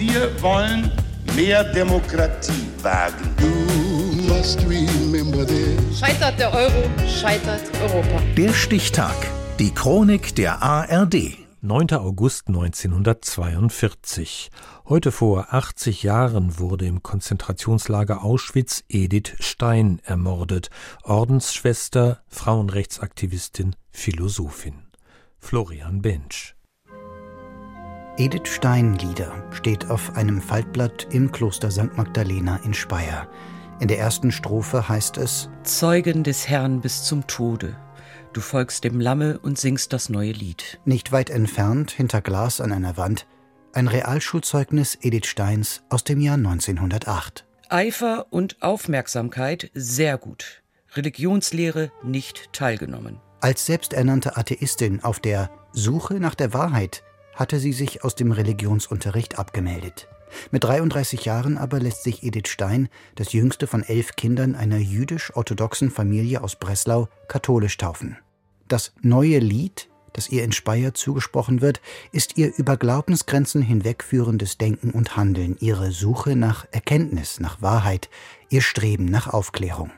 Wir wollen mehr Demokratie wagen. Scheitert der Euro, scheitert Europa. Der Stichtag. Die Chronik der ARD. 9. August 1942. Heute vor 80 Jahren wurde im Konzentrationslager Auschwitz Edith Stein ermordet, Ordensschwester, Frauenrechtsaktivistin, Philosophin. Florian Bensch. Edith Stein Lieder steht auf einem Faltblatt im Kloster St. Magdalena in Speyer. In der ersten Strophe heißt es Zeugen des Herrn bis zum Tode. Du folgst dem Lamme und singst das neue Lied. Nicht weit entfernt, hinter Glas an einer Wand, ein Realschulzeugnis Edith Steins aus dem Jahr 1908. Eifer und Aufmerksamkeit sehr gut. Religionslehre nicht teilgenommen. Als selbsternannte Atheistin auf der Suche nach der Wahrheit hatte sie sich aus dem Religionsunterricht abgemeldet. Mit 33 Jahren aber lässt sich Edith Stein, das jüngste von elf Kindern einer jüdisch-orthodoxen Familie aus Breslau, katholisch taufen. Das neue Lied, das ihr in Speyer zugesprochen wird, ist ihr über Glaubensgrenzen hinwegführendes Denken und Handeln, ihre Suche nach Erkenntnis, nach Wahrheit, ihr Streben nach Aufklärung.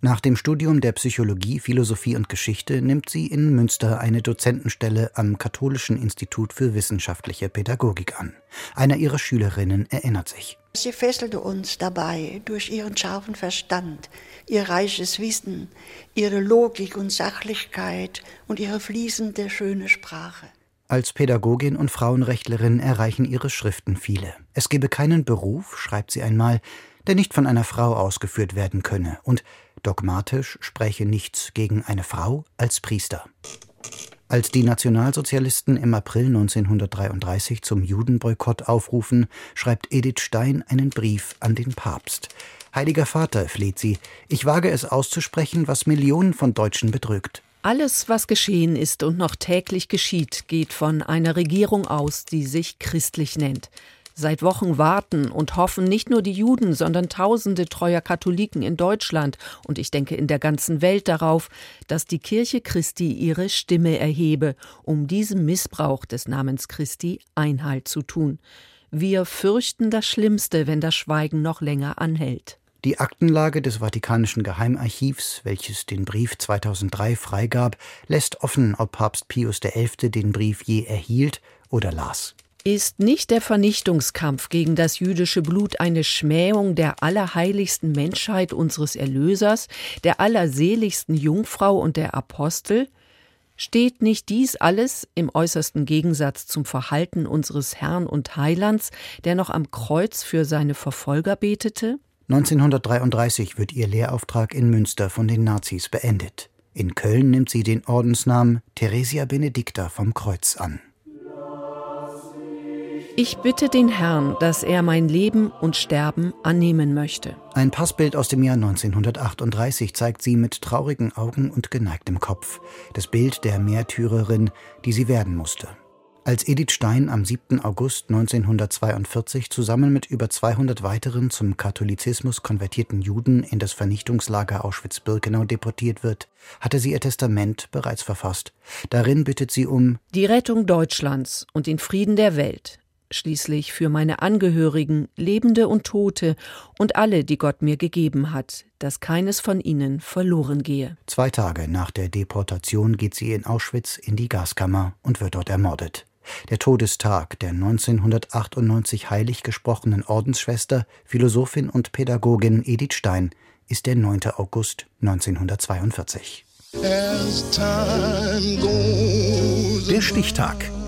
Nach dem Studium der Psychologie, Philosophie und Geschichte nimmt sie in Münster eine Dozentenstelle am Katholischen Institut für wissenschaftliche Pädagogik an. Einer ihrer Schülerinnen erinnert sich. Sie fesselte uns dabei durch ihren scharfen Verstand, ihr reiches Wissen, ihre Logik und Sachlichkeit und ihre fließende, schöne Sprache. Als Pädagogin und Frauenrechtlerin erreichen ihre Schriften viele. Es gebe keinen Beruf, schreibt sie einmal, der nicht von einer Frau ausgeführt werden könne, und dogmatisch spräche nichts gegen eine Frau als Priester. Als die Nationalsozialisten im April 1933 zum Judenboykott aufrufen, schreibt Edith Stein einen Brief an den Papst. Heiliger Vater, fleht sie, ich wage es auszusprechen, was Millionen von Deutschen bedrückt. Alles, was geschehen ist und noch täglich geschieht, geht von einer Regierung aus, die sich christlich nennt. Seit Wochen warten und hoffen nicht nur die Juden, sondern tausende treuer Katholiken in Deutschland und ich denke in der ganzen Welt darauf, dass die Kirche Christi ihre Stimme erhebe, um diesem Missbrauch des Namens Christi Einhalt zu tun. Wir fürchten das Schlimmste, wenn das Schweigen noch länger anhält. Die Aktenlage des Vatikanischen Geheimarchivs, welches den Brief 2003 freigab, lässt offen, ob Papst Pius XI. den Brief je erhielt oder las. Ist nicht der Vernichtungskampf gegen das jüdische Blut eine Schmähung der allerheiligsten Menschheit unseres Erlösers, der allerseligsten Jungfrau und der Apostel? Steht nicht dies alles im äußersten Gegensatz zum Verhalten unseres Herrn und Heilands, der noch am Kreuz für seine Verfolger betete? 1933 wird ihr Lehrauftrag in Münster von den Nazis beendet. In Köln nimmt sie den Ordensnamen Theresia Benedicta vom Kreuz an. Ich bitte den Herrn, dass er mein Leben und Sterben annehmen möchte. Ein Passbild aus dem Jahr 1938 zeigt sie mit traurigen Augen und geneigtem Kopf. Das Bild der Märtyrerin, die sie werden musste. Als Edith Stein am 7. August 1942 zusammen mit über 200 weiteren zum Katholizismus konvertierten Juden in das Vernichtungslager Auschwitz-Birkenau deportiert wird, hatte sie ihr Testament bereits verfasst. Darin bittet sie um die Rettung Deutschlands und den Frieden der Welt, schließlich für meine Angehörigen, Lebende und Tote und alle, die Gott mir gegeben hat, dass keines von ihnen verloren gehe. Zwei Tage nach der Deportation geht sie in Auschwitz in die Gaskammer und wird dort ermordet. Der Todestag der 1998 heilig gesprochenen Ordensschwester, Philosophin und Pädagogin Edith Stein ist der 9. August 1942. Der Stichtag.